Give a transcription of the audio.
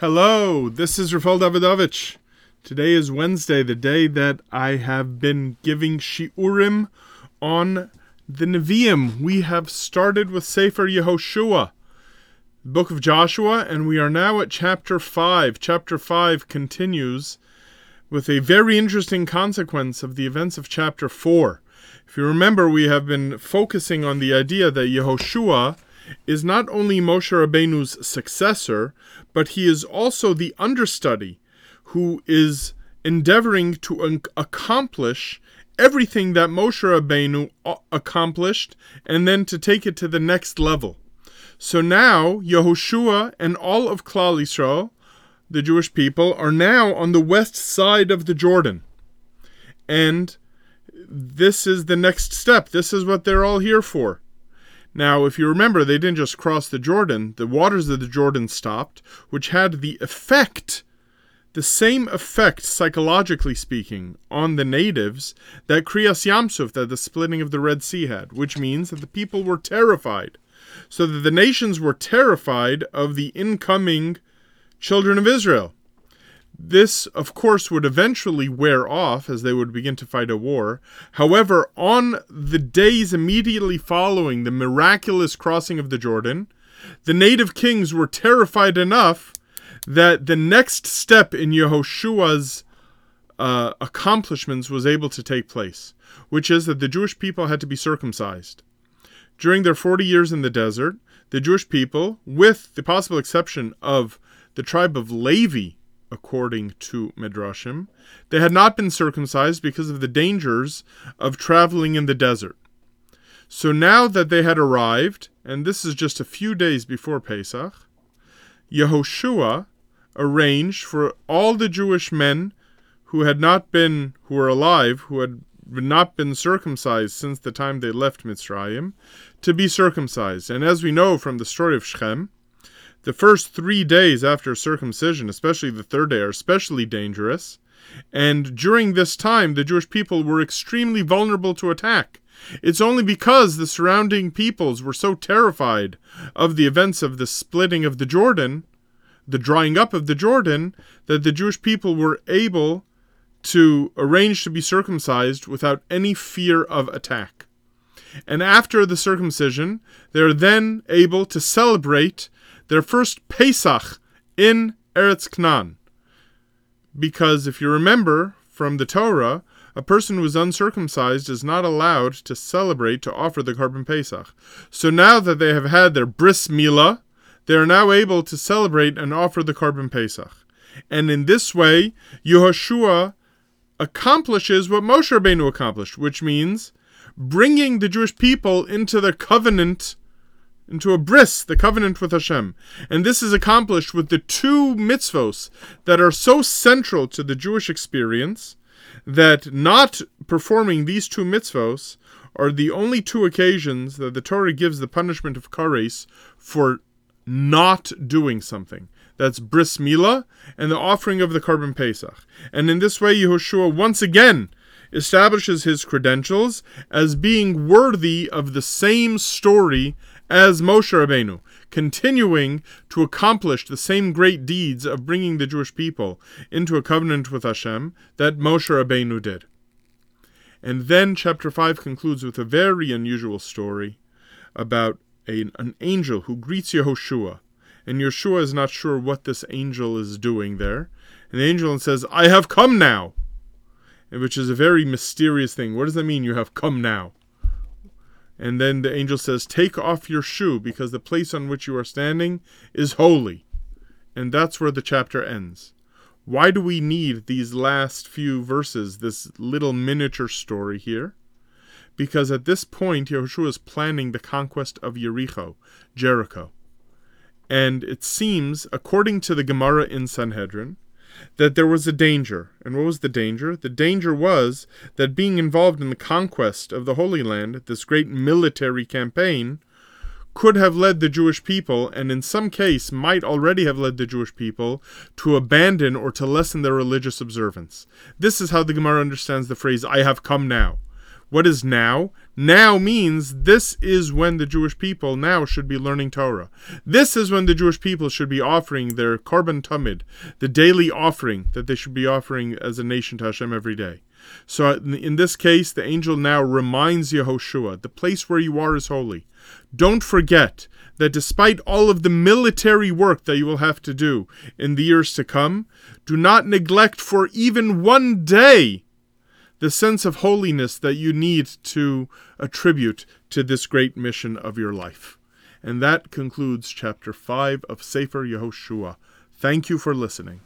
Hello, this is Rafal Davidovich. Today is Wednesday, the day that I have been giving Shiurim on the Nevi'im. We have started with Sefer Yehoshua, the book of Joshua, and we are now at chapter 5. Chapter 5 continues with a very interesting consequence of the events of chapter 4. If you remember, we have been focusing on the idea that Yehoshua is not only Moshe Rabbeinu's successor, but he is also the understudy who is endeavoring to accomplish everything that Moshe Rabbeinu uh, accomplished and then to take it to the next level. So now Yehoshua and all of Klal Yisrael, the Jewish people, are now on the west side of the Jordan. And this is the next step. This is what they're all here for. Now, if you remember, they didn't just cross the Jordan, the waters of the Jordan stopped, which had the effect, the same effect, psychologically speaking, on the natives that Kriyas Yamsuf, that the splitting of the Red Sea had, which means that the people were terrified. So that the nations were terrified of the incoming children of Israel. This, of course, would eventually wear off as they would begin to fight a war. However, on the days immediately following the miraculous crossing of the Jordan, the native kings were terrified enough that the next step in Yehoshua's uh, accomplishments was able to take place, which is that the Jewish people had to be circumcised. During their 40 years in the desert, the Jewish people, with the possible exception of the tribe of Levi, according to Midrashim. They had not been circumcised because of the dangers of traveling in the desert. So now that they had arrived, and this is just a few days before Pesach, Yehoshua arranged for all the Jewish men who had not been, who were alive, who had not been circumcised since the time they left Mitzrayim, to be circumcised. And as we know from the story of Shechem, the first three days after circumcision, especially the third day, are especially dangerous. And during this time, the Jewish people were extremely vulnerable to attack. It's only because the surrounding peoples were so terrified of the events of the splitting of the Jordan, the drying up of the Jordan, that the Jewish people were able to arrange to be circumcised without any fear of attack. And after the circumcision, they are then able to celebrate their first Pesach in Eretz Canaan. Because if you remember from the Torah, a person who is uncircumcised is not allowed to celebrate to offer the Korban Pesach. So now that they have had their bris milah, they are now able to celebrate and offer the Korban Pesach. And in this way, Yehoshua accomplishes what Moshe Rabbeinu accomplished, which means bringing the Jewish people into the covenant into a bris, the covenant with Hashem. And this is accomplished with the two mitzvos that are so central to the Jewish experience that not performing these two mitzvos are the only two occasions that the Torah gives the punishment of kares for not doing something. That's bris milah and the offering of the korban pesach. And in this way, Yehoshua once again establishes his credentials as being worthy of the same story as Moshe Rabbeinu, continuing to accomplish the same great deeds of bringing the Jewish people into a covenant with Hashem that Moshe Rabbeinu did. And then chapter 5 concludes with a very unusual story about a, an angel who greets Yehoshua. And Yehoshua is not sure what this angel is doing there. And the angel says, I have come now. Which is a very mysterious thing. What does that mean, you have come now? And then the angel says, Take off your shoe, because the place on which you are standing is holy. And that's where the chapter ends. Why do we need these last few verses, this little miniature story here? Because at this point, Yehoshua is planning the conquest of Jericho, Jericho. And it seems, according to the Gemara in Sanhedrin, that there was a danger. And what was the danger? The danger was that being involved in the conquest of the Holy Land, this great military campaign, could have led the Jewish people, and in some case might already have led the Jewish people, to abandon or to lessen their religious observance. This is how the Gemara understands the phrase, I have come now. What is now? Now means this is when the Jewish people now should be learning Torah. This is when the Jewish people should be offering their korban tamid, the daily offering that they should be offering as a nation to Hashem every day. So in this case, the angel now reminds Yehoshua, the place where you are is holy. Don't forget that despite all of the military work that you will have to do in the years to come, do not neglect for even one day the sense of holiness that you need to attribute to this great mission of your life. And that concludes chapter 5 of Sefer Yehoshua. Thank you for listening.